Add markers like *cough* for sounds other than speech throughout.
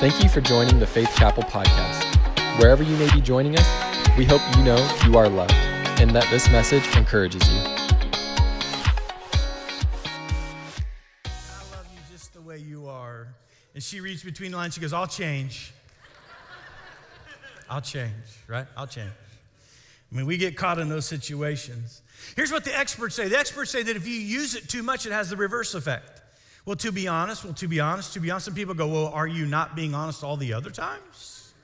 Thank you for joining the Faith Chapel podcast. Wherever you may be joining us, we hope you know you are loved and that this message encourages you. I love you just the way you are. And she reads between the lines. She goes, I'll change. I'll change, right? I'll change. I mean, we get caught in those situations. Here's what the experts say the experts say that if you use it too much, it has the reverse effect. Well, to be honest, well, to be honest, to be honest, some people go, Well, are you not being honest all the other times?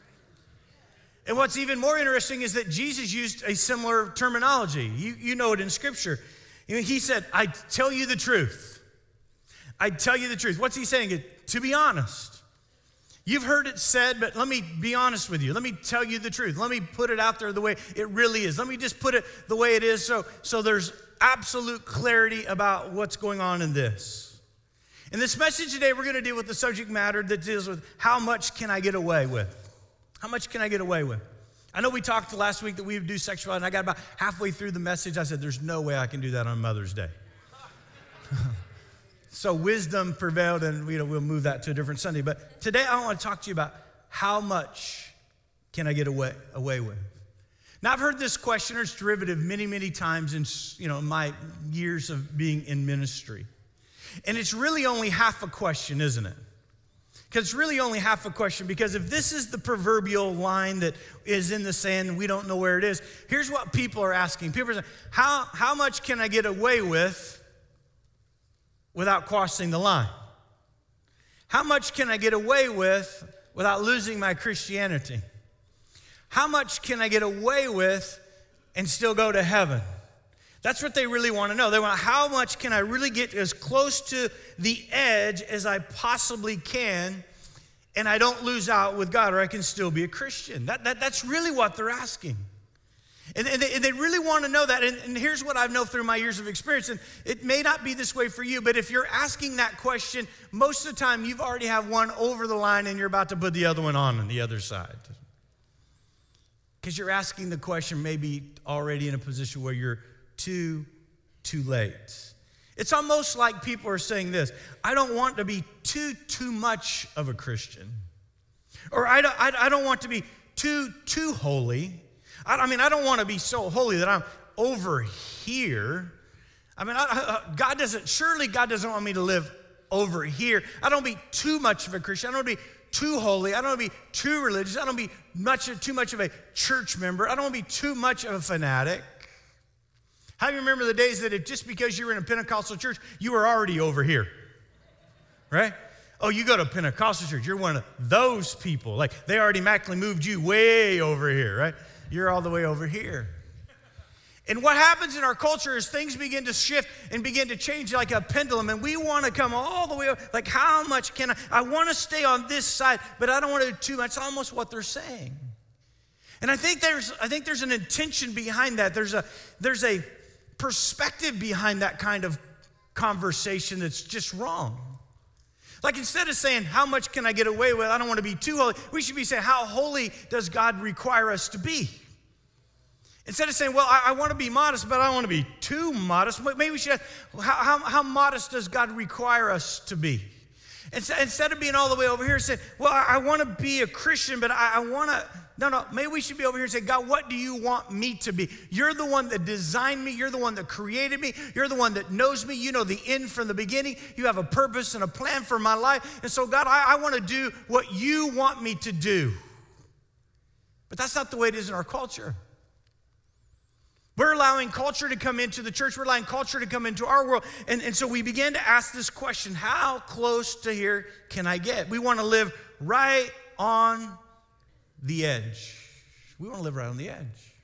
And what's even more interesting is that Jesus used a similar terminology. You, you know it in Scripture. He said, I tell you the truth. I tell you the truth. What's he saying? To be honest. You've heard it said, but let me be honest with you. Let me tell you the truth. Let me put it out there the way it really is. Let me just put it the way it is so, so there's absolute clarity about what's going on in this. In this message today, we're going to deal with the subject matter that deals with how much can I get away with? How much can I get away with? I know we talked last week that we would do sexuality, and I got about halfway through the message. I said, There's no way I can do that on Mother's Day. *laughs* so wisdom prevailed, and you know, we'll move that to a different Sunday. But today, I want to talk to you about how much can I get away, away with? Now, I've heard this question or its derivative many, many times in you know, my years of being in ministry. And it's really only half a question, isn't it? Because it's really only half a question. Because if this is the proverbial line that is in the sand and we don't know where it is, here's what people are asking. People are saying, How, how much can I get away with without crossing the line? How much can I get away with without losing my Christianity? How much can I get away with and still go to heaven? That's what they really want to know. They want how much can I really get as close to the edge as I possibly can and I don't lose out with God or I can still be a Christian. That, that, that's really what they're asking. And, and, they, and they, really want to know that. And, and here's what I've known through my years of experience. And it may not be this way for you, but if you're asking that question, most of the time you've already have one over the line and you're about to put the other one on on the other side. Because you're asking the question maybe already in a position where you're too, too late. It's almost like people are saying this I don't want to be too, too much of a Christian. Or I don't, I, I don't want to be too, too holy. I, I, mean, I don't want to be so holy that I'm over here. I mean, I, God doesn't, surely God doesn't want me to live over here. I don't be too much of a Christian. I don't want to be too holy. I don't want to be too religious. I don't be much, too much of a church member. I don't want to be too much of a fanatic. How do you remember the days that if just because you were in a Pentecostal church, you were already over here? Right? Oh, you go to Pentecostal church, you're one of those people. Like they already magically moved you way over here, right? You're all the way over here. And what happens in our culture is things begin to shift and begin to change like a pendulum, and we want to come all the way up. Like, how much can I? I want to stay on this side, but I don't want to do too much. It's almost what they're saying. And I think there's, I think there's an intention behind that. There's a, there's a perspective behind that kind of conversation that's just wrong. Like instead of saying, How much can I get away with? I don't want to be too holy, we should be saying, How holy does God require us to be? Instead of saying, Well, I, I want to be modest, but I don't want to be too modest, maybe we should ask, How, how, how modest does God require us to be? Instead of being all the way over here and saying, Well, I, I want to be a Christian, but I, I want to no, no, maybe we should be over here and say, God, what do you want me to be? You're the one that designed me. You're the one that created me. You're the one that knows me. You know the end from the beginning. You have a purpose and a plan for my life. And so, God, I, I want to do what you want me to do. But that's not the way it is in our culture. We're allowing culture to come into the church. We're allowing culture to come into our world. And, and so we began to ask this question how close to here can I get? We want to live right on the edge. We want to live right on the edge.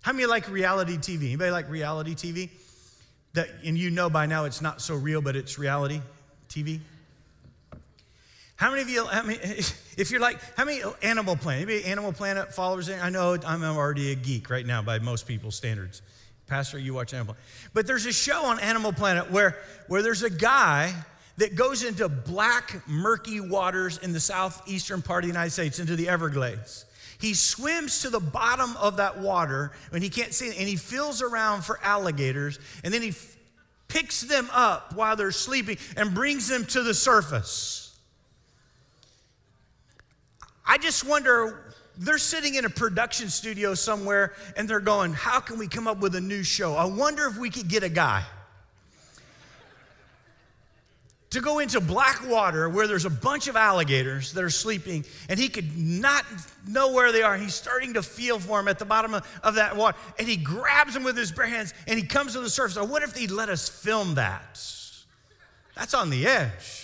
How many like reality TV? Anybody like reality TV? That, and you know by now it's not so real, but it's reality TV. How many of you, I *laughs* if you're like, how many Animal Planet? maybe Animal Planet followers? I know I'm already a geek right now by most people's standards. Pastor, you watch Animal Planet. But there's a show on Animal Planet where, where there's a guy that goes into black, murky waters in the southeastern part of the United States, into the Everglades. He swims to the bottom of that water when he can't see it, and he feels around for alligators, and then he f- picks them up while they're sleeping and brings them to the surface. I just wonder they're sitting in a production studio somewhere and they're going, How can we come up with a new show? I wonder if we could get a guy to go into black water where there's a bunch of alligators that are sleeping and he could not know where they are. He's starting to feel for them at the bottom of, of that water and he grabs them with his bare hands and he comes to the surface. I wonder if they'd let us film that. That's on the edge.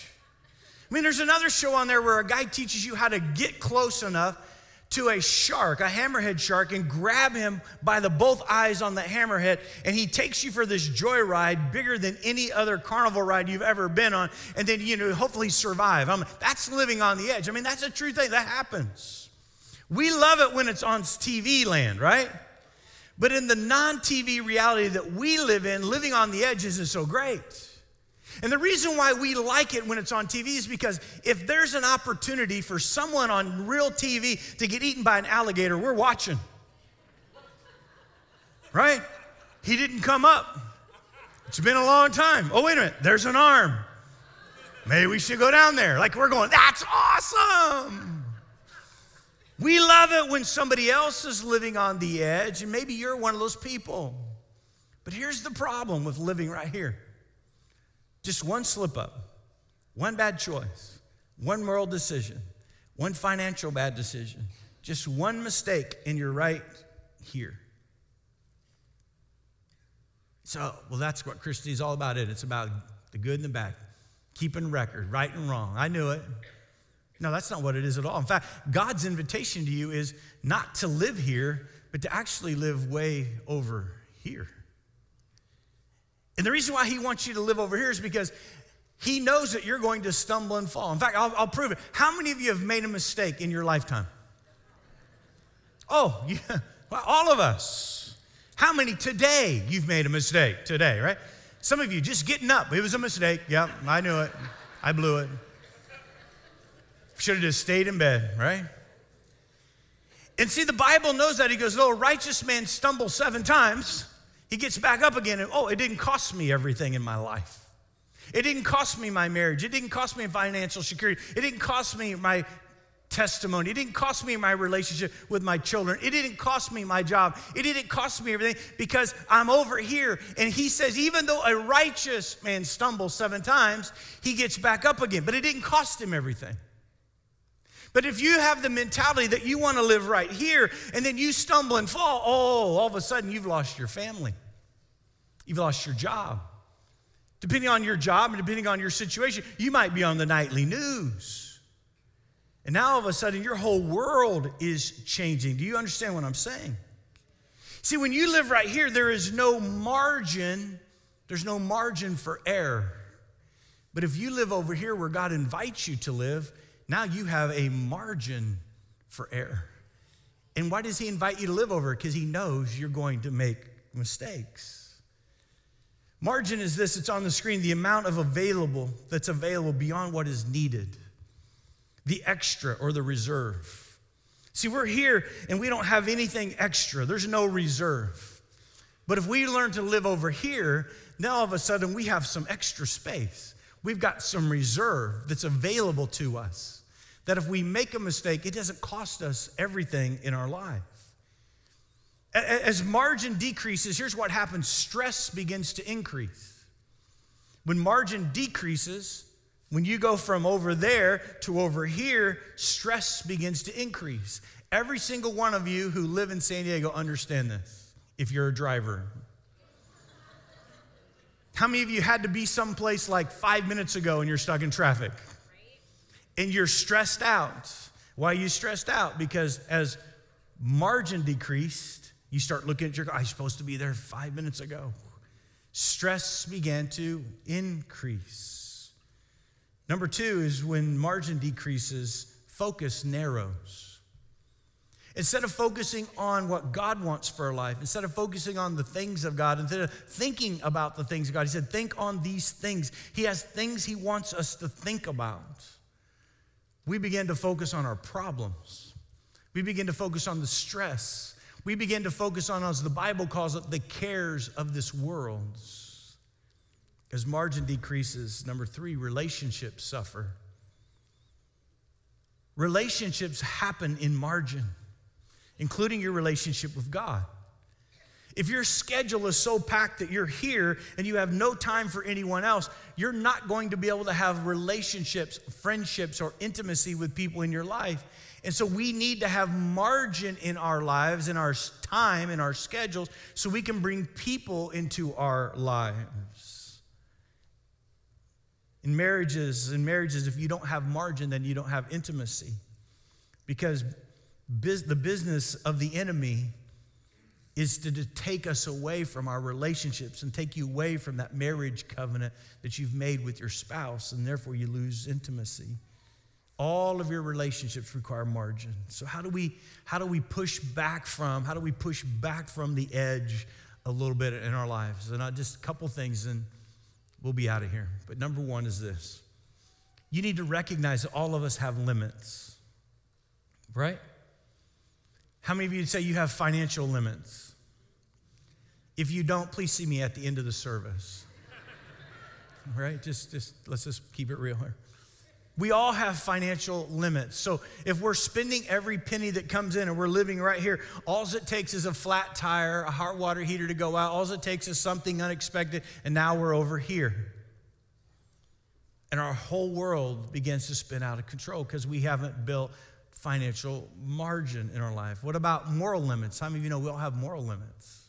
I mean, there's another show on there where a guy teaches you how to get close enough to a shark, a hammerhead shark, and grab him by the both eyes on the hammerhead. And he takes you for this joyride bigger than any other carnival ride you've ever been on. And then, you know, hopefully survive. I mean, that's living on the edge. I mean, that's a true thing. That happens. We love it when it's on TV land, right? But in the non TV reality that we live in, living on the edge isn't so great. And the reason why we like it when it's on TV is because if there's an opportunity for someone on real TV to get eaten by an alligator, we're watching. Right? He didn't come up. It's been a long time. Oh, wait a minute, there's an arm. Maybe we should go down there. Like we're going, that's awesome. We love it when somebody else is living on the edge, and maybe you're one of those people. But here's the problem with living right here just one slip up, one bad choice, one moral decision, one financial bad decision, just one mistake, and you're right here. So, well, that's what Christianity is all about. It. It's about the good and the bad, keeping record, right and wrong. I knew it. No, that's not what it is at all. In fact, God's invitation to you is not to live here, but to actually live way over here. And the reason why he wants you to live over here is because he knows that you're going to stumble and fall. In fact, I'll, I'll prove it. How many of you have made a mistake in your lifetime? Oh, *laughs* yeah, well, all of us. How many today you've made a mistake today, right? Some of you just getting up. It was a mistake. Yep, I knew it. I blew it. Should have just stayed in bed, right? And see, the Bible knows that. He goes, though a righteous man stumbles seven times, he gets back up again and, oh, it didn't cost me everything in my life. It didn't cost me my marriage. It didn't cost me financial security. It didn't cost me my testimony. It didn't cost me my relationship with my children. It didn't cost me my job. It didn't cost me everything because I'm over here. And he says, even though a righteous man stumbles seven times, he gets back up again. But it didn't cost him everything. But if you have the mentality that you want to live right here and then you stumble and fall, oh, all of a sudden you've lost your family. You've lost your job. Depending on your job and depending on your situation, you might be on the nightly news. And now all of a sudden your whole world is changing. Do you understand what I'm saying? See, when you live right here, there is no margin, there's no margin for error. But if you live over here where God invites you to live, now you have a margin for error. And why does he invite you to live over? Because he knows you're going to make mistakes. Margin is this, it's on the screen, the amount of available that's available beyond what is needed, the extra or the reserve. See, we're here and we don't have anything extra, there's no reserve. But if we learn to live over here, now all of a sudden we have some extra space. We've got some reserve that's available to us that if we make a mistake, it doesn't cost us everything in our life. As margin decreases, here's what happens stress begins to increase. When margin decreases, when you go from over there to over here, stress begins to increase. Every single one of you who live in San Diego understand this if you're a driver. How many of you had to be someplace like five minutes ago and you're stuck in traffic? And you're stressed out. Why are you stressed out? Because as margin decreased, you start looking at your. I was supposed to be there five minutes ago. Stress began to increase. Number two is when margin decreases, focus narrows. Instead of focusing on what God wants for our life, instead of focusing on the things of God, instead of thinking about the things of God, He said, Think on these things. He has things He wants us to think about we begin to focus on our problems. We begin to focus on the stress. We begin to focus on, as the Bible calls it, the cares of this world. As margin decreases, number three, relationships suffer. Relationships happen in margin, including your relationship with God. If your schedule is so packed that you're here and you have no time for anyone else, you're not going to be able to have relationships, friendships, or intimacy with people in your life. And so we need to have margin in our lives, in our time, in our schedules, so we can bring people into our lives. In marriages, in marriages, if you don't have margin, then you don't have intimacy. Because biz- the business of the enemy is to, to take us away from our relationships and take you away from that marriage covenant that you've made with your spouse, and therefore you lose intimacy. All of your relationships require margin. So how do we how do we push back from how do we push back from the edge a little bit in our lives? And I just a couple things and we'll be out of here. But number 1 is this. You need to recognize that all of us have limits. Right? How many of you say you have financial limits? If you don't, please see me at the end of the service. All right, Just just let's just keep it real here. We all have financial limits. So if we're spending every penny that comes in and we're living right here, all it takes is a flat tire, a hot water heater to go out. All it takes is something unexpected, and now we're over here. And our whole world begins to spin out of control because we haven't built financial margin in our life. What about moral limits? How many of you know we all have moral limits?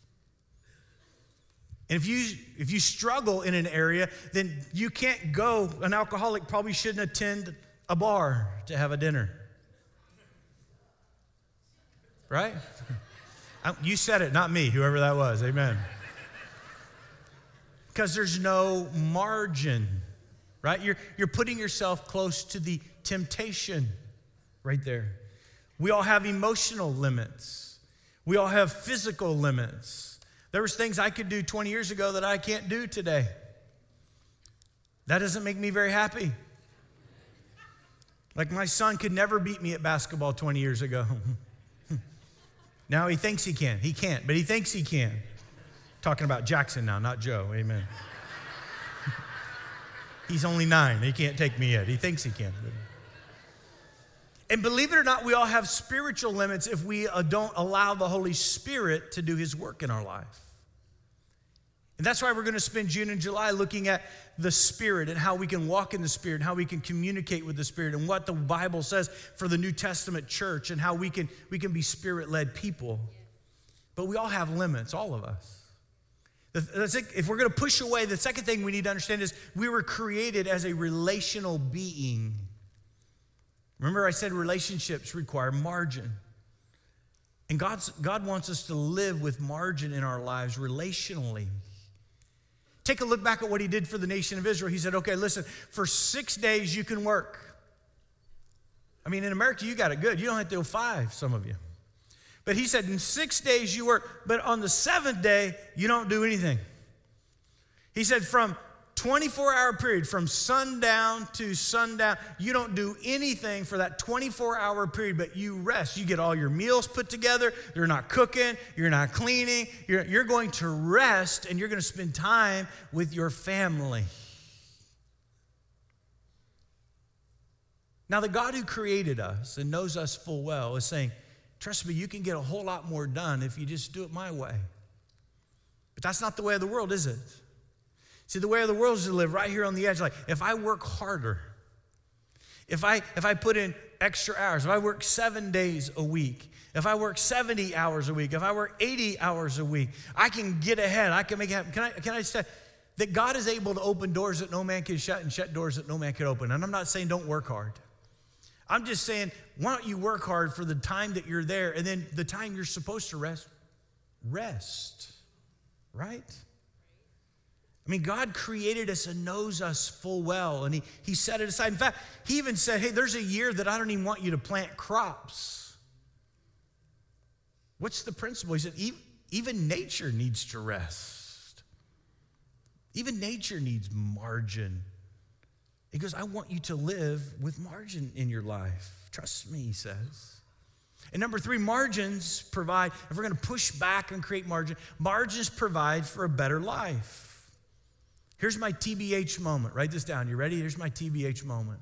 And if you if you struggle in an area, then you can't go. An alcoholic probably shouldn't attend a bar to have a dinner. Right? *laughs* You said it, not me, whoever that was. Amen. Because there's no margin, right? You're, you're putting yourself close to the temptation right there. We all have emotional limits. We all have physical limits. There was things I could do 20 years ago that I can't do today. That doesn't make me very happy. Like my son could never beat me at basketball 20 years ago. *laughs* now he thinks he can. He can't, but he thinks he can. Talking about Jackson now, not Joe. Amen. *laughs* He's only nine. He can't take me yet. He thinks he can. And believe it or not, we all have spiritual limits if we uh, don't allow the Holy Spirit to do his work in our life. And that's why we're going to spend June and July looking at the Spirit and how we can walk in the Spirit, and how we can communicate with the Spirit, and what the Bible says for the New Testament church, and how we can, we can be Spirit led people. But we all have limits, all of us. If we're going to push away, the second thing we need to understand is we were created as a relational being. Remember, I said relationships require margin. And God's, God wants us to live with margin in our lives relationally. Take a look back at what he did for the nation of Israel. He said, okay, listen, for six days you can work. I mean, in America, you got it good. You don't have to do five, some of you. But he said, in six days you work, but on the seventh day, you don't do anything. He said, from 24 hour period from sundown to sundown. You don't do anything for that 24 hour period, but you rest. You get all your meals put together. You're not cooking, you're not cleaning. You're, you're going to rest and you're going to spend time with your family. Now, the God who created us and knows us full well is saying, Trust me, you can get a whole lot more done if you just do it my way. But that's not the way of the world, is it? See, the way of the world is to live right here on the edge. Like, if I work harder, if I if I put in extra hours, if I work seven days a week, if I work 70 hours a week, if I work 80 hours a week, I can get ahead. I can make it happen. Can I can I say that God is able to open doors that no man can shut and shut doors that no man can open? And I'm not saying don't work hard. I'm just saying, why don't you work hard for the time that you're there and then the time you're supposed to rest, rest, right? I mean, God created us and knows us full well, and he, he set it aside. In fact, He even said, Hey, there's a year that I don't even want you to plant crops. What's the principle? He said, Even nature needs to rest, even nature needs margin. He goes, I want you to live with margin in your life. Trust me, he says. And number three, margins provide, if we're going to push back and create margin, margins provide for a better life. Here's my TBH moment. Write this down. You ready? Here's my TBH moment.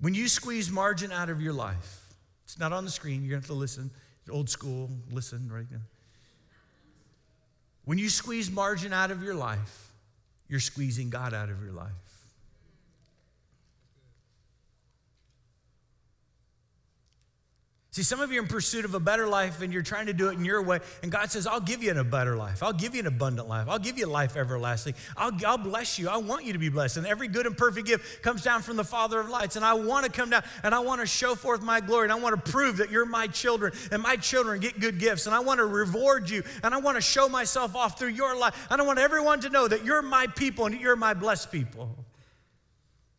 When you squeeze margin out of your life, it's not on the screen, you're to have to listen. Old school, listen right now. When you squeeze margin out of your life, you're squeezing God out of your life. See, some of you are in pursuit of a better life and you're trying to do it in your way. And God says, I'll give you a better life. I'll give you an abundant life. I'll give you life everlasting. I'll, I'll bless you. I want you to be blessed. And every good and perfect gift comes down from the Father of lights. And I want to come down and I want to show forth my glory. And I want to prove that you're my children and my children get good gifts. And I want to reward you. And I want to show myself off through your life. And I want everyone to know that you're my people and you're my blessed people.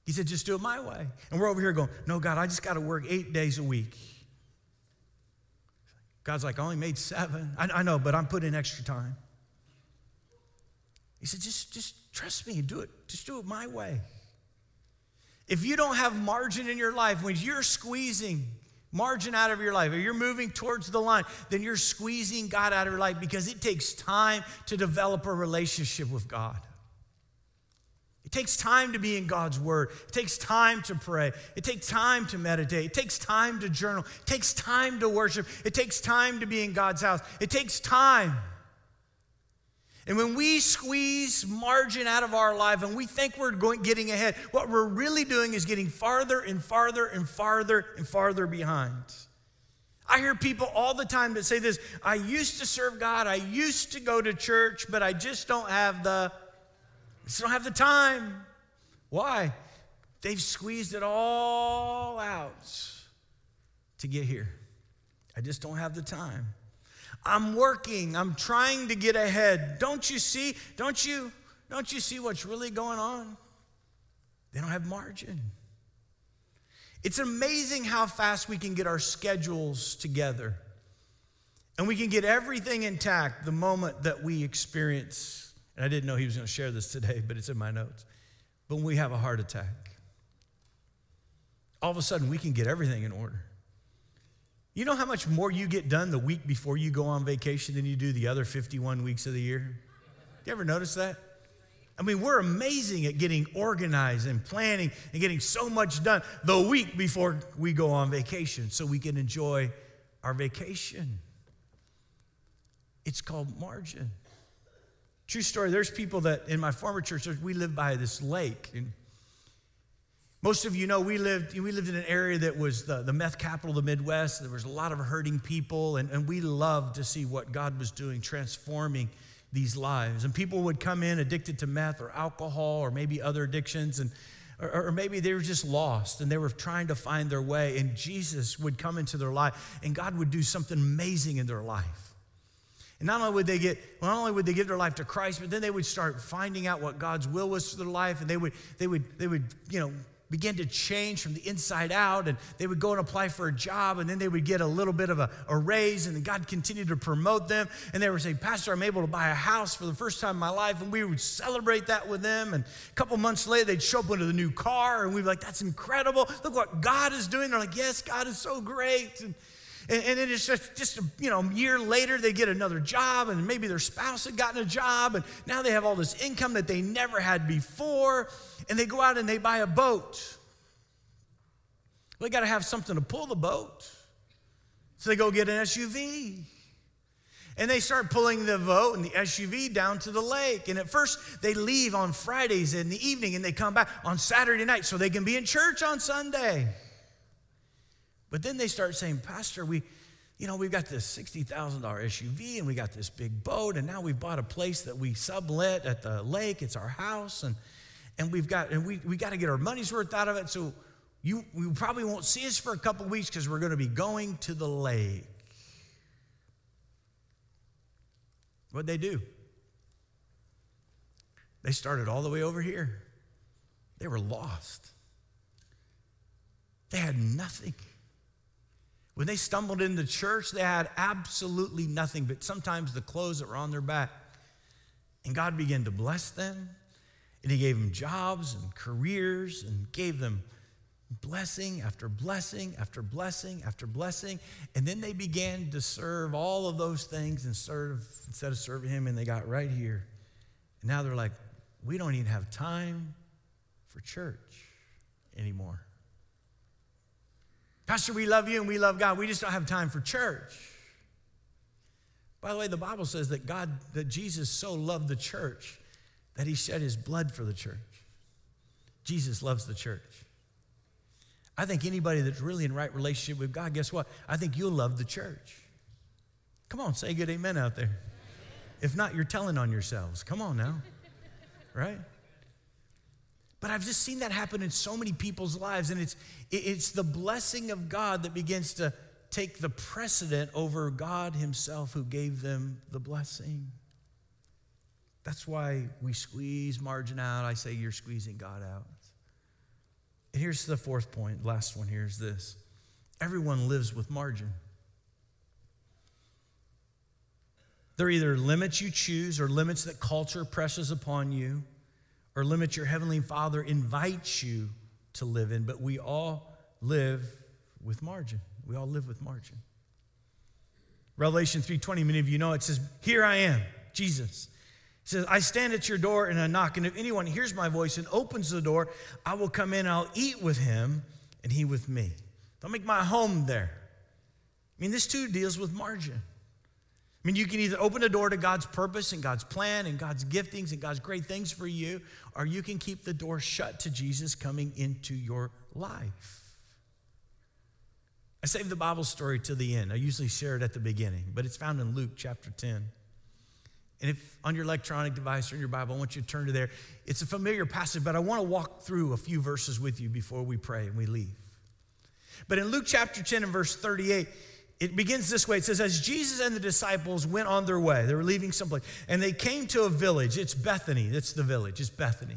He said, just do it my way. And we're over here going, no, God, I just got to work eight days a week. God's like, I only made seven. I, I know, but I'm putting in extra time. He said, just, just trust me and do it. Just do it my way. If you don't have margin in your life, when you're squeezing margin out of your life, or you're moving towards the line, then you're squeezing God out of your life because it takes time to develop a relationship with God. It takes time to be in God's Word. It takes time to pray. It takes time to meditate. It takes time to journal. It takes time to worship. It takes time to be in God's house. It takes time. And when we squeeze margin out of our life and we think we're going, getting ahead, what we're really doing is getting farther and farther and farther and farther behind. I hear people all the time that say this I used to serve God, I used to go to church, but I just don't have the just don't have the time. Why? They've squeezed it all out to get here. I just don't have the time. I'm working. I'm trying to get ahead. Don't you see? Don't you don't you see what's really going on? They don't have margin. It's amazing how fast we can get our schedules together. And we can get everything intact the moment that we experience and I didn't know he was going to share this today, but it's in my notes. But when we have a heart attack, all of a sudden we can get everything in order. You know how much more you get done the week before you go on vacation than you do the other 51 weeks of the year? You ever notice that? I mean, we're amazing at getting organized and planning and getting so much done the week before we go on vacation so we can enjoy our vacation. It's called margin. True story, there's people that in my former church, we lived by this lake. And most of you know we lived, we lived in an area that was the, the meth capital of the Midwest. There was a lot of hurting people, and, and we loved to see what God was doing, transforming these lives. And people would come in addicted to meth or alcohol or maybe other addictions, and or, or, maybe they were just lost and they were trying to find their way, and Jesus would come into their life, and God would do something amazing in their life. And not only would they get, not only would they give their life to Christ, but then they would start finding out what God's will was for their life, and they would, they would, they would, you know, begin to change from the inside out, and they would go and apply for a job, and then they would get a little bit of a, a raise, and God continued to promote them, and they would say, Pastor, I'm able to buy a house for the first time in my life, and we would celebrate that with them, and a couple months later, they'd show up with a new car, and we'd be like, that's incredible, look what God is doing. They're like, yes, God is so great. And, and, and then it's just, just a, you know, a year later, they get another job, and maybe their spouse had gotten a job, and now they have all this income that they never had before, and they go out and they buy a boat. They got to have something to pull the boat. So they go get an SUV. And they start pulling the boat and the SUV down to the lake. And at first, they leave on Fridays in the evening and they come back on Saturday night so they can be in church on Sunday. But then they start saying, Pastor, we, you know, we've got this $60,000 SUV and we got this big boat, and now we've bought a place that we sublet at the lake. It's our house, and, and we've got, and we, we got to get our money's worth out of it. So you, you probably won't see us for a couple weeks because we're going to be going to the lake. What'd they do? They started all the way over here. They were lost. They had nothing. When they stumbled into church, they had absolutely nothing but sometimes the clothes that were on their back. And God began to bless them, and He gave them jobs and careers and gave them blessing after blessing after blessing after blessing. And then they began to serve all of those things and serve, instead of serving Him, and they got right here. And now they're like, we don't even have time for church anymore. Pastor, we love you and we love God. We just don't have time for church. By the way, the Bible says that God, that Jesus so loved the church that he shed his blood for the church. Jesus loves the church. I think anybody that's really in right relationship with God, guess what? I think you'll love the church. Come on, say good amen out there. If not, you're telling on yourselves. Come on now. Right? But I've just seen that happen in so many people's lives, and it's, it's the blessing of God that begins to take the precedent over God Himself who gave them the blessing. That's why we squeeze margin out. I say you're squeezing God out. And here's the fourth point, last one here is this everyone lives with margin. There are either limits you choose or limits that culture presses upon you or limits your heavenly Father invites you to live in, but we all live with margin. We all live with margin. Revelation 3:20, many of you know it says, "Here I am, Jesus." He says, I stand at your door and I knock, and if anyone hears my voice and opens the door, I will come in, I'll eat with him, and he with me. I'll make my home there. I mean, this too deals with margin. Mean, you can either open the door to God's purpose and God's plan and God's giftings and God's great things for you, or you can keep the door shut to Jesus coming into your life. I save the Bible story to the end. I usually share it at the beginning, but it's found in Luke chapter 10. And if on your electronic device or in your Bible, I want you to turn to there. It's a familiar passage, but I want to walk through a few verses with you before we pray and we leave. But in Luke chapter 10 and verse 38, it begins this way. It says as jesus and the disciples went on their way they were leaving someplace and they came to a village. It's bethany. That's the village. It's bethany.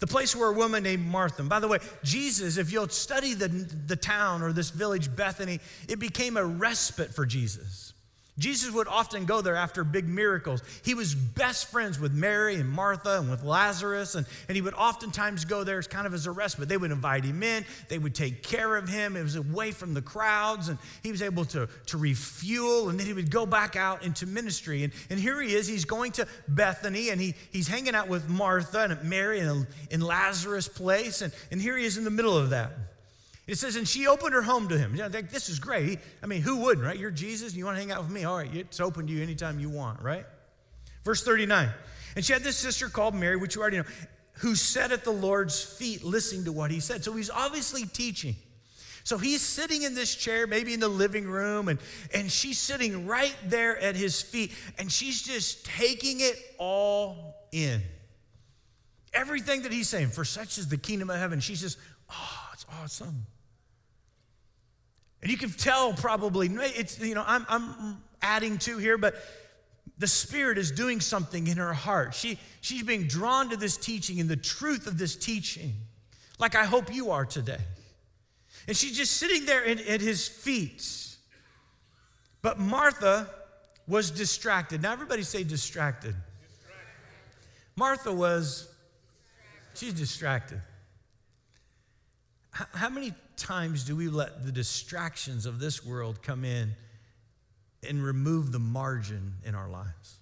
The place where a woman named martha by the way jesus if you'll study the, the town or this village bethany it became a respite for jesus Jesus would often go there after big miracles. He was best friends with Mary and Martha and with Lazarus, and, and he would oftentimes go there as kind of as a rest, but They would invite him in, they would take care of him. It was away from the crowds, and he was able to, to refuel, and then he would go back out into ministry. And, and here he is, he's going to Bethany, and he, he's hanging out with Martha and Mary in, in Lazarus' place, and, and here he is in the middle of that. It says, and she opened her home to him. You know, this is great. I mean, who wouldn't, right? You're Jesus and you want to hang out with me. All right, it's open to you anytime you want, right? Verse 39. And she had this sister called Mary, which you already know, who sat at the Lord's feet listening to what he said. So he's obviously teaching. So he's sitting in this chair, maybe in the living room, and, and she's sitting right there at his feet, and she's just taking it all in. Everything that he's saying, for such is the kingdom of heaven. She's just, oh, it's awesome. And you can tell probably, it's, you know, I'm, I'm adding to here, but the Spirit is doing something in her heart. She, she's being drawn to this teaching and the truth of this teaching, like I hope you are today. And she's just sitting there at, at his feet. But Martha was distracted. Now, everybody say distracted. distracted. Martha was, she's distracted. How many times do we let the distractions of this world come in and remove the margin in our lives?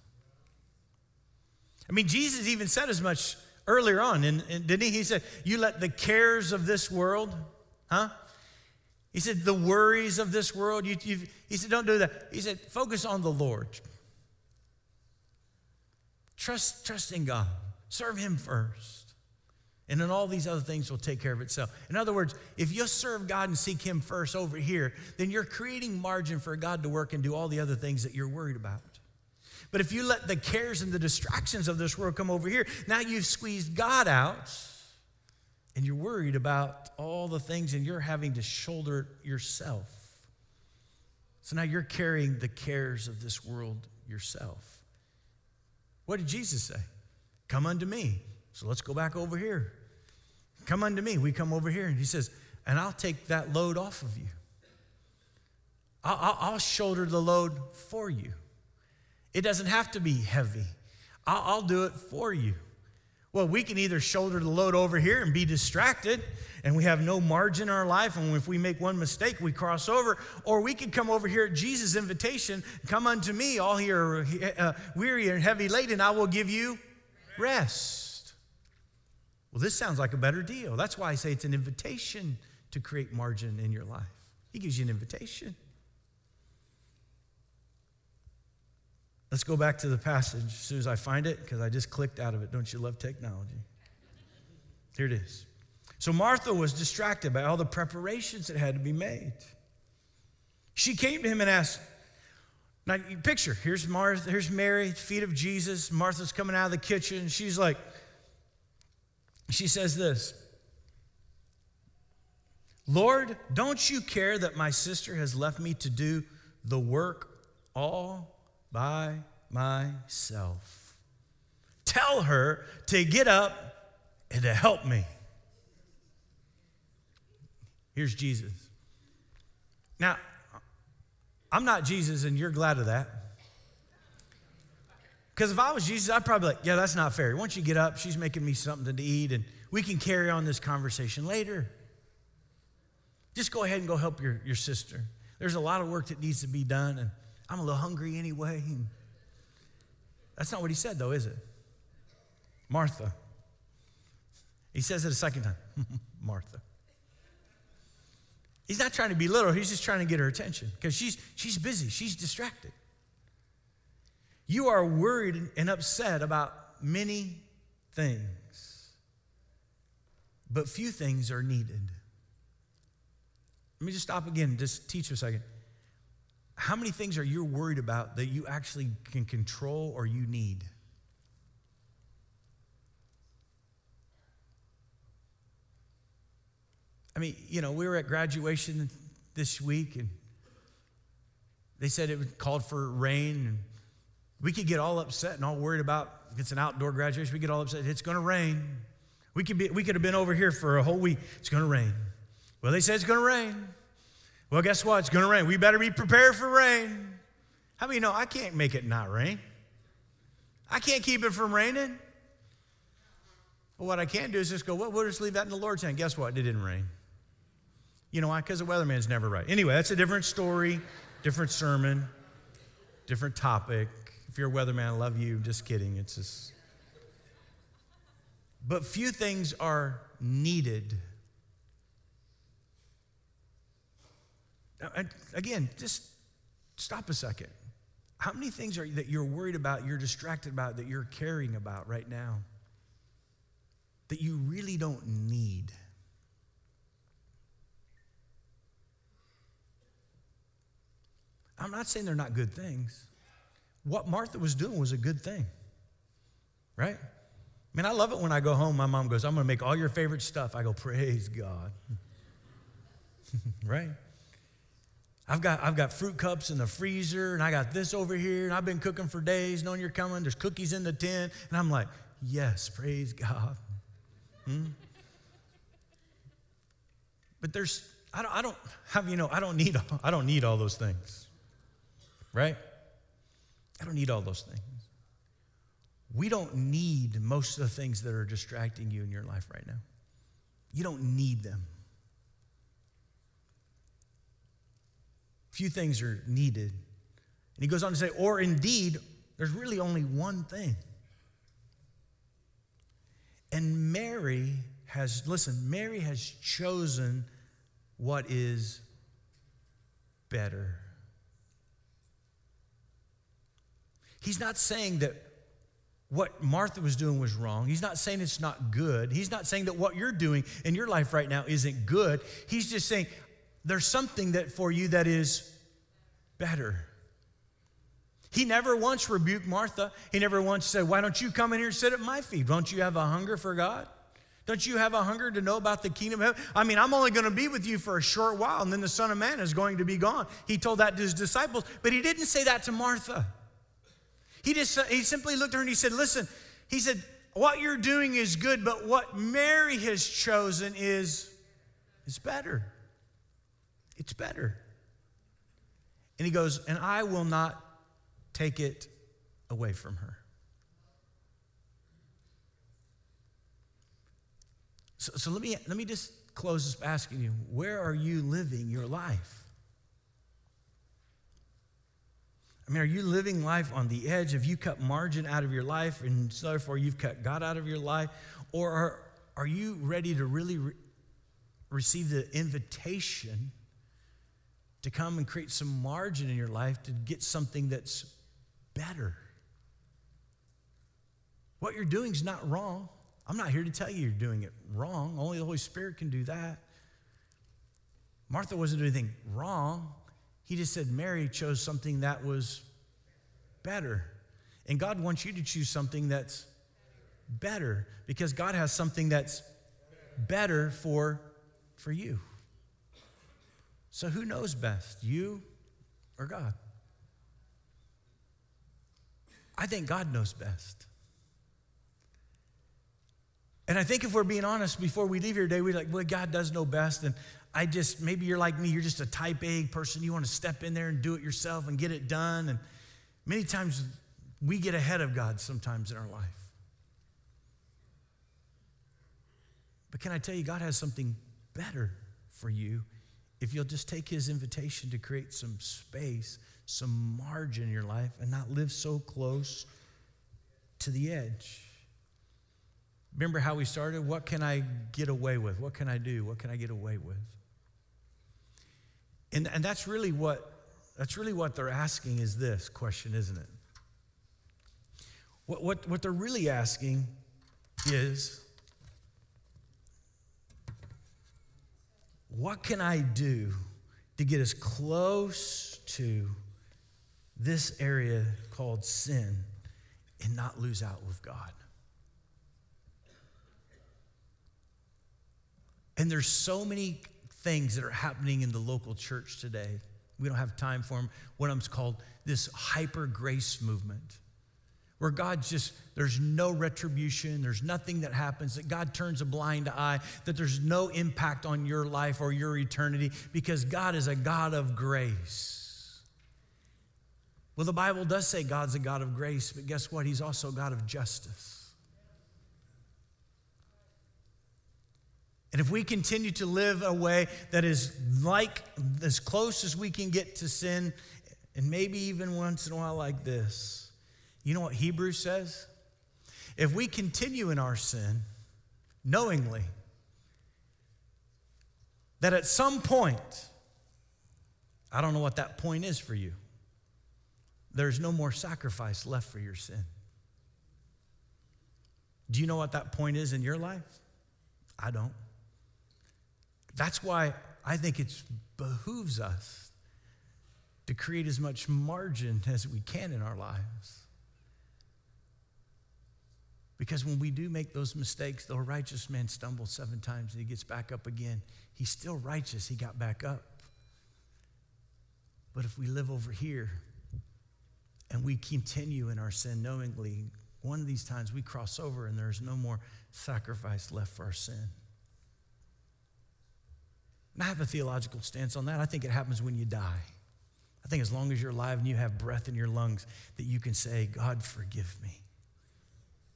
I mean, Jesus even said as much earlier on, and, didn't he? He said, You let the cares of this world, huh? He said, The worries of this world, you, he said, Don't do that. He said, Focus on the Lord. Trust, trust in God, serve Him first. And then all these other things will take care of itself. In other words, if you serve God and seek Him first over here, then you're creating margin for God to work and do all the other things that you're worried about. But if you let the cares and the distractions of this world come over here, now you've squeezed God out and you're worried about all the things and you're having to shoulder yourself. So now you're carrying the cares of this world yourself. What did Jesus say? Come unto me. So let's go back over here. Come unto me. We come over here, and he says, and I'll take that load off of you. I'll, I'll, shoulder the load for you. It doesn't have to be heavy. I'll, I'll do it for you. Well, we can either shoulder the load over here and be distracted, and we have no margin in our life, and if we make one mistake, we cross over, or we can come over here at Jesus' invitation, come unto me, all here uh, weary and heavy laden, I will give you rest. Well, this sounds like a better deal. That's why I say it's an invitation to create margin in your life. He gives you an invitation. Let's go back to the passage as soon as I find it, because I just clicked out of it. Don't you love technology? Here it is. So Martha was distracted by all the preparations that had to be made. She came to him and asked, now picture, here's Martha, here's Mary, feet of Jesus. Martha's coming out of the kitchen. She's like, she says this Lord, don't you care that my sister has left me to do the work all by myself. Tell her to get up and to help me. Here's Jesus. Now, I'm not Jesus, and you're glad of that. Because if I was Jesus, I'd probably like, yeah, that's not fair. Once you get up, she's making me something to eat, and we can carry on this conversation later. Just go ahead and go help your, your sister. There's a lot of work that needs to be done, and I'm a little hungry anyway. That's not what he said, though, is it? Martha. He says it a second time *laughs* Martha. He's not trying to be little, he's just trying to get her attention because she's, she's busy, she's distracted. You are worried and upset about many things, but few things are needed. Let me just stop again, just teach a second. How many things are you worried about that you actually can control or you need? I mean, you know, we were at graduation this week and they said it called for rain and we could get all upset and all worried about if it's an outdoor graduation, we get all upset. It's going to rain. We could, be, we could have been over here for a whole week. It's going to rain. Well, they said it's going to rain. Well, guess what? It's going to rain. We better be prepared for rain. How many know I can't make it not rain? I can't keep it from raining. But what I can do is just go, well, we'll just leave that in the Lord's hand. Guess what? It didn't rain. You know why? Because the weatherman's never right. Anyway, that's a different story, different sermon, different topic. If you're a weatherman, I love you. Just kidding. It's just. But few things are needed. Again, just stop a second. How many things are that you're worried about, you're distracted about, that you're caring about right now that you really don't need? I'm not saying they're not good things. What Martha was doing was a good thing, right? I mean, I love it when I go home. My mom goes, I'm going to make all your favorite stuff. I go, Praise God. *laughs* right? I've got, I've got fruit cups in the freezer, and I got this over here, and I've been cooking for days, knowing you're coming. There's cookies in the tin. And I'm like, Yes, praise God. Hmm? But there's, I don't, I don't have, you know, I don't need, I don't need all those things right? I don't need all those things. We don't need most of the things that are distracting you in your life right now. You don't need them. Few things are needed. And he goes on to say, or indeed, there's really only one thing. And Mary has, listen, Mary has chosen what is better. He's not saying that what Martha was doing was wrong. He's not saying it's not good. He's not saying that what you're doing in your life right now isn't good. He's just saying there's something that for you that is better. He never once rebuked Martha. He never once said, Why don't you come in here and sit at my feet? Don't you have a hunger for God? Don't you have a hunger to know about the kingdom of heaven? I mean, I'm only going to be with you for a short while, and then the Son of Man is going to be gone. He told that to his disciples, but he didn't say that to Martha. He just he simply looked at her and he said, "Listen." He said, "What you're doing is good, but what Mary has chosen is is better. It's better." And he goes, "And I will not take it away from her." So, so let me let me just close this by asking you, where are you living your life? I mean, are you living life on the edge? Have you cut margin out of your life and so therefore you've cut God out of your life? Or are, are you ready to really re- receive the invitation to come and create some margin in your life to get something that's better. What you're doing is not wrong. I'm not here to tell you you're doing it wrong. Only the Holy Spirit can do that. Martha wasn't doing anything wrong. He just said Mary chose something that was better. And God wants you to choose something that's better because God has something that's better for, for you. So who knows best, you or God? I think God knows best. And I think if we're being honest, before we leave here today, we're like, well, God does know best. And I just, maybe you're like me, you're just a type A person. You want to step in there and do it yourself and get it done. And many times we get ahead of God sometimes in our life. But can I tell you, God has something better for you if you'll just take His invitation to create some space, some margin in your life, and not live so close to the edge. Remember how we started? What can I get away with? What can I do? What can I get away with? And, and that's really what that's really what they're asking is this question, isn't it? What, what, what they're really asking is what can I do to get as close to this area called sin and not lose out with God? And there's so many things that are happening in the local church today. We don't have time for them. What I'm called this hyper grace movement, where God just, there's no retribution, there's nothing that happens, that God turns a blind eye, that there's no impact on your life or your eternity because God is a God of grace. Well, the Bible does say God's a God of grace, but guess what? He's also a God of justice. And if we continue to live a way that is like as close as we can get to sin, and maybe even once in a while like this, you know what Hebrews says? If we continue in our sin knowingly, that at some point, I don't know what that point is for you, there's no more sacrifice left for your sin. Do you know what that point is in your life? I don't. That's why I think it behooves us to create as much margin as we can in our lives. Because when we do make those mistakes, the righteous man stumbles seven times and he gets back up again. He's still righteous, he got back up. But if we live over here and we continue in our sin knowingly, one of these times we cross over and there's no more sacrifice left for our sin. And I have a theological stance on that. I think it happens when you die. I think as long as you're alive and you have breath in your lungs, that you can say, God, forgive me.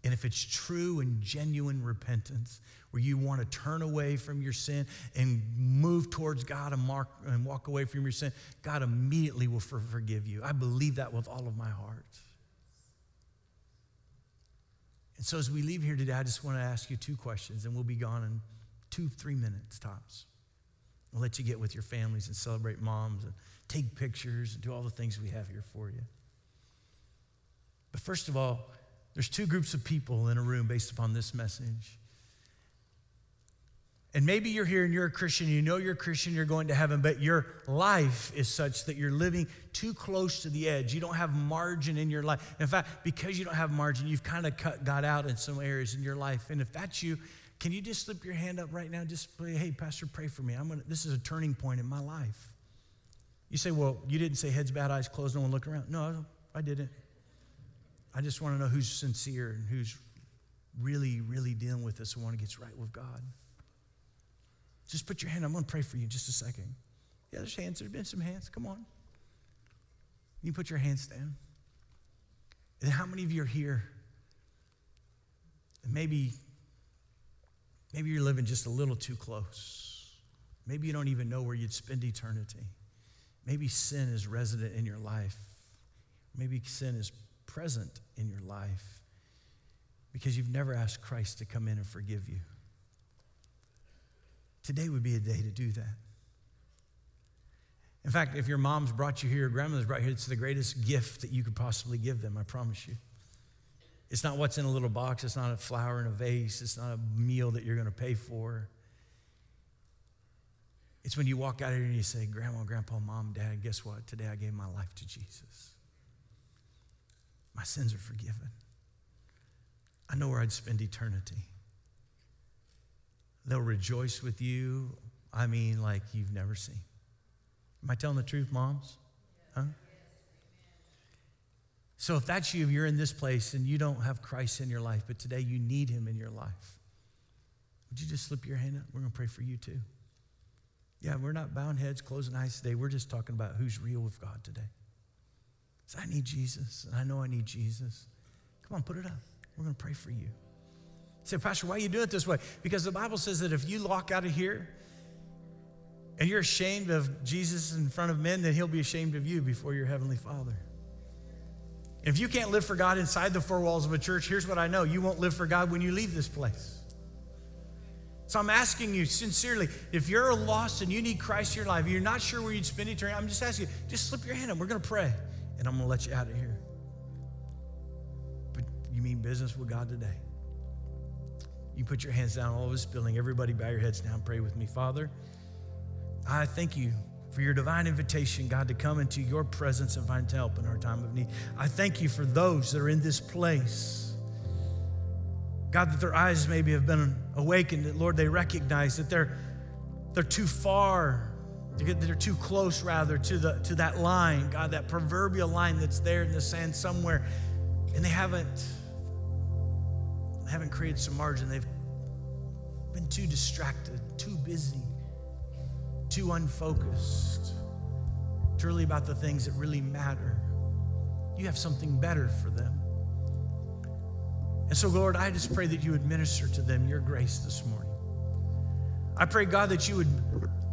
And if it's true and genuine repentance, where you want to turn away from your sin and move towards God and, mark, and walk away from your sin, God immediately will forgive you. I believe that with all of my heart. And so as we leave here today, I just want to ask you two questions, and we'll be gone in two, three minutes tops. We'll let you get with your families and celebrate moms and take pictures and do all the things we have here for you. But first of all, there's two groups of people in a room based upon this message. And maybe you're here and you're a Christian, you know you're a Christian, you're going to heaven, but your life is such that you're living too close to the edge. You don't have margin in your life. In fact, because you don't have margin, you've kind of cut God out in some areas in your life. And if that's you, can you just slip your hand up right now? Just say, hey, Pastor, pray for me. I'm gonna, this is a turning point in my life. You say, well, you didn't say heads bowed, eyes closed, no one look around. No, I didn't. I just want to know who's sincere and who's really, really dealing with this and want to get right with God. Just put your hand. I'm going to pray for you in just a second. Yeah, there's hands. There's been some hands. Come on. You put your hands down. And how many of you are here? Maybe Maybe you're living just a little too close. Maybe you don't even know where you'd spend eternity. Maybe sin is resident in your life. Maybe sin is present in your life because you've never asked Christ to come in and forgive you. Today would be a day to do that. In fact, if your mom's brought you here, your grandmother's brought you here, it's the greatest gift that you could possibly give them, I promise you. It's not what's in a little box, it's not a flower in a vase, it's not a meal that you're going to pay for. It's when you walk out here and you say, Grandma, Grandpa, Mom, Dad, guess what? Today I gave my life to Jesus. My sins are forgiven. I know where I'd spend eternity. They'll rejoice with you. I mean, like you've never seen. Am I telling the truth, moms? Huh? So if that's you, if you're in this place and you don't have Christ in your life, but today you need him in your life, would you just slip your hand up? We're going to pray for you too. Yeah, we're not bound heads, closing eyes today. We're just talking about who's real with God today. So I need Jesus, and I know I need Jesus. Come on, put it up. We're going to pray for you. Say, Pastor, why are you doing it this way? Because the Bible says that if you walk out of here and you're ashamed of Jesus in front of men, then he'll be ashamed of you before your heavenly Father. If you can't live for God inside the four walls of a church, here's what I know you won't live for God when you leave this place. So I'm asking you sincerely, if you're lost and you need Christ in your life, you're not sure where you'd spend eternity, I'm just asking you, just slip your hand up. We're going to pray, and I'm going to let you out of here. But you mean business with God today? You put your hands down all over this building. Everybody bow your heads down. Pray with me. Father, I thank you for your divine invitation, God, to come into your presence and find help in our time of need. I thank you for those that are in this place God, that their eyes maybe have been awakened, that Lord, they recognize that they're, they're too far, they're too close rather to, the, to that line, God, that proverbial line that's there in the sand somewhere, and they haven't, they haven't created some margin. They've been too distracted, too busy, too unfocused, truly about the things that really matter. You have something better for them. And so, Lord, I just pray that you would minister to them your grace this morning. I pray, God, that you would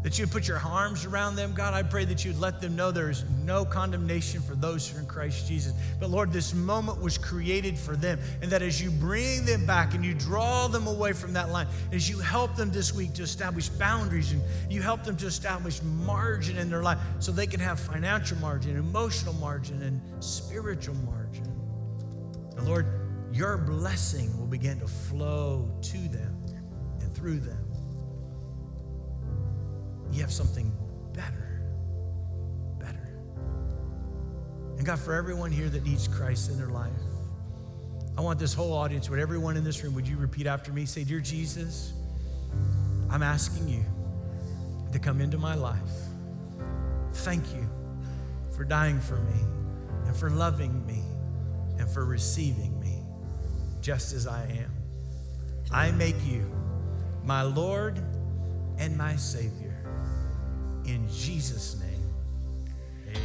that you would put your arms around them, God. I pray that you'd let them know there is no condemnation for those who are in Christ Jesus. But Lord, this moment was created for them. And that as you bring them back and you draw them away from that line, as you help them this week to establish boundaries and you help them to establish margin in their life so they can have financial margin, emotional margin, and spiritual margin. And Lord, your blessing will begin to flow to them and through them. You have something better, better. And God, for everyone here that needs Christ in their life, I want this whole audience, with everyone in this room, would you repeat after me? Say, Dear Jesus, I'm asking you to come into my life. Thank you for dying for me and for loving me and for receiving me just as I am. I make you my Lord and my Savior. In Jesus' name, amen.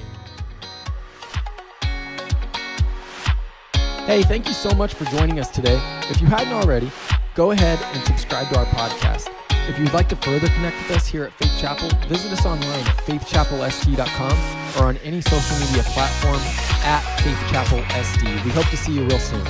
Hey, thank you so much for joining us today. If you hadn't already, go ahead and subscribe to our podcast. If you'd like to further connect with us here at Faith Chapel, visit us online at faithchapelsd.com or on any social media platform at Faith Chapel SD. We hope to see you real soon.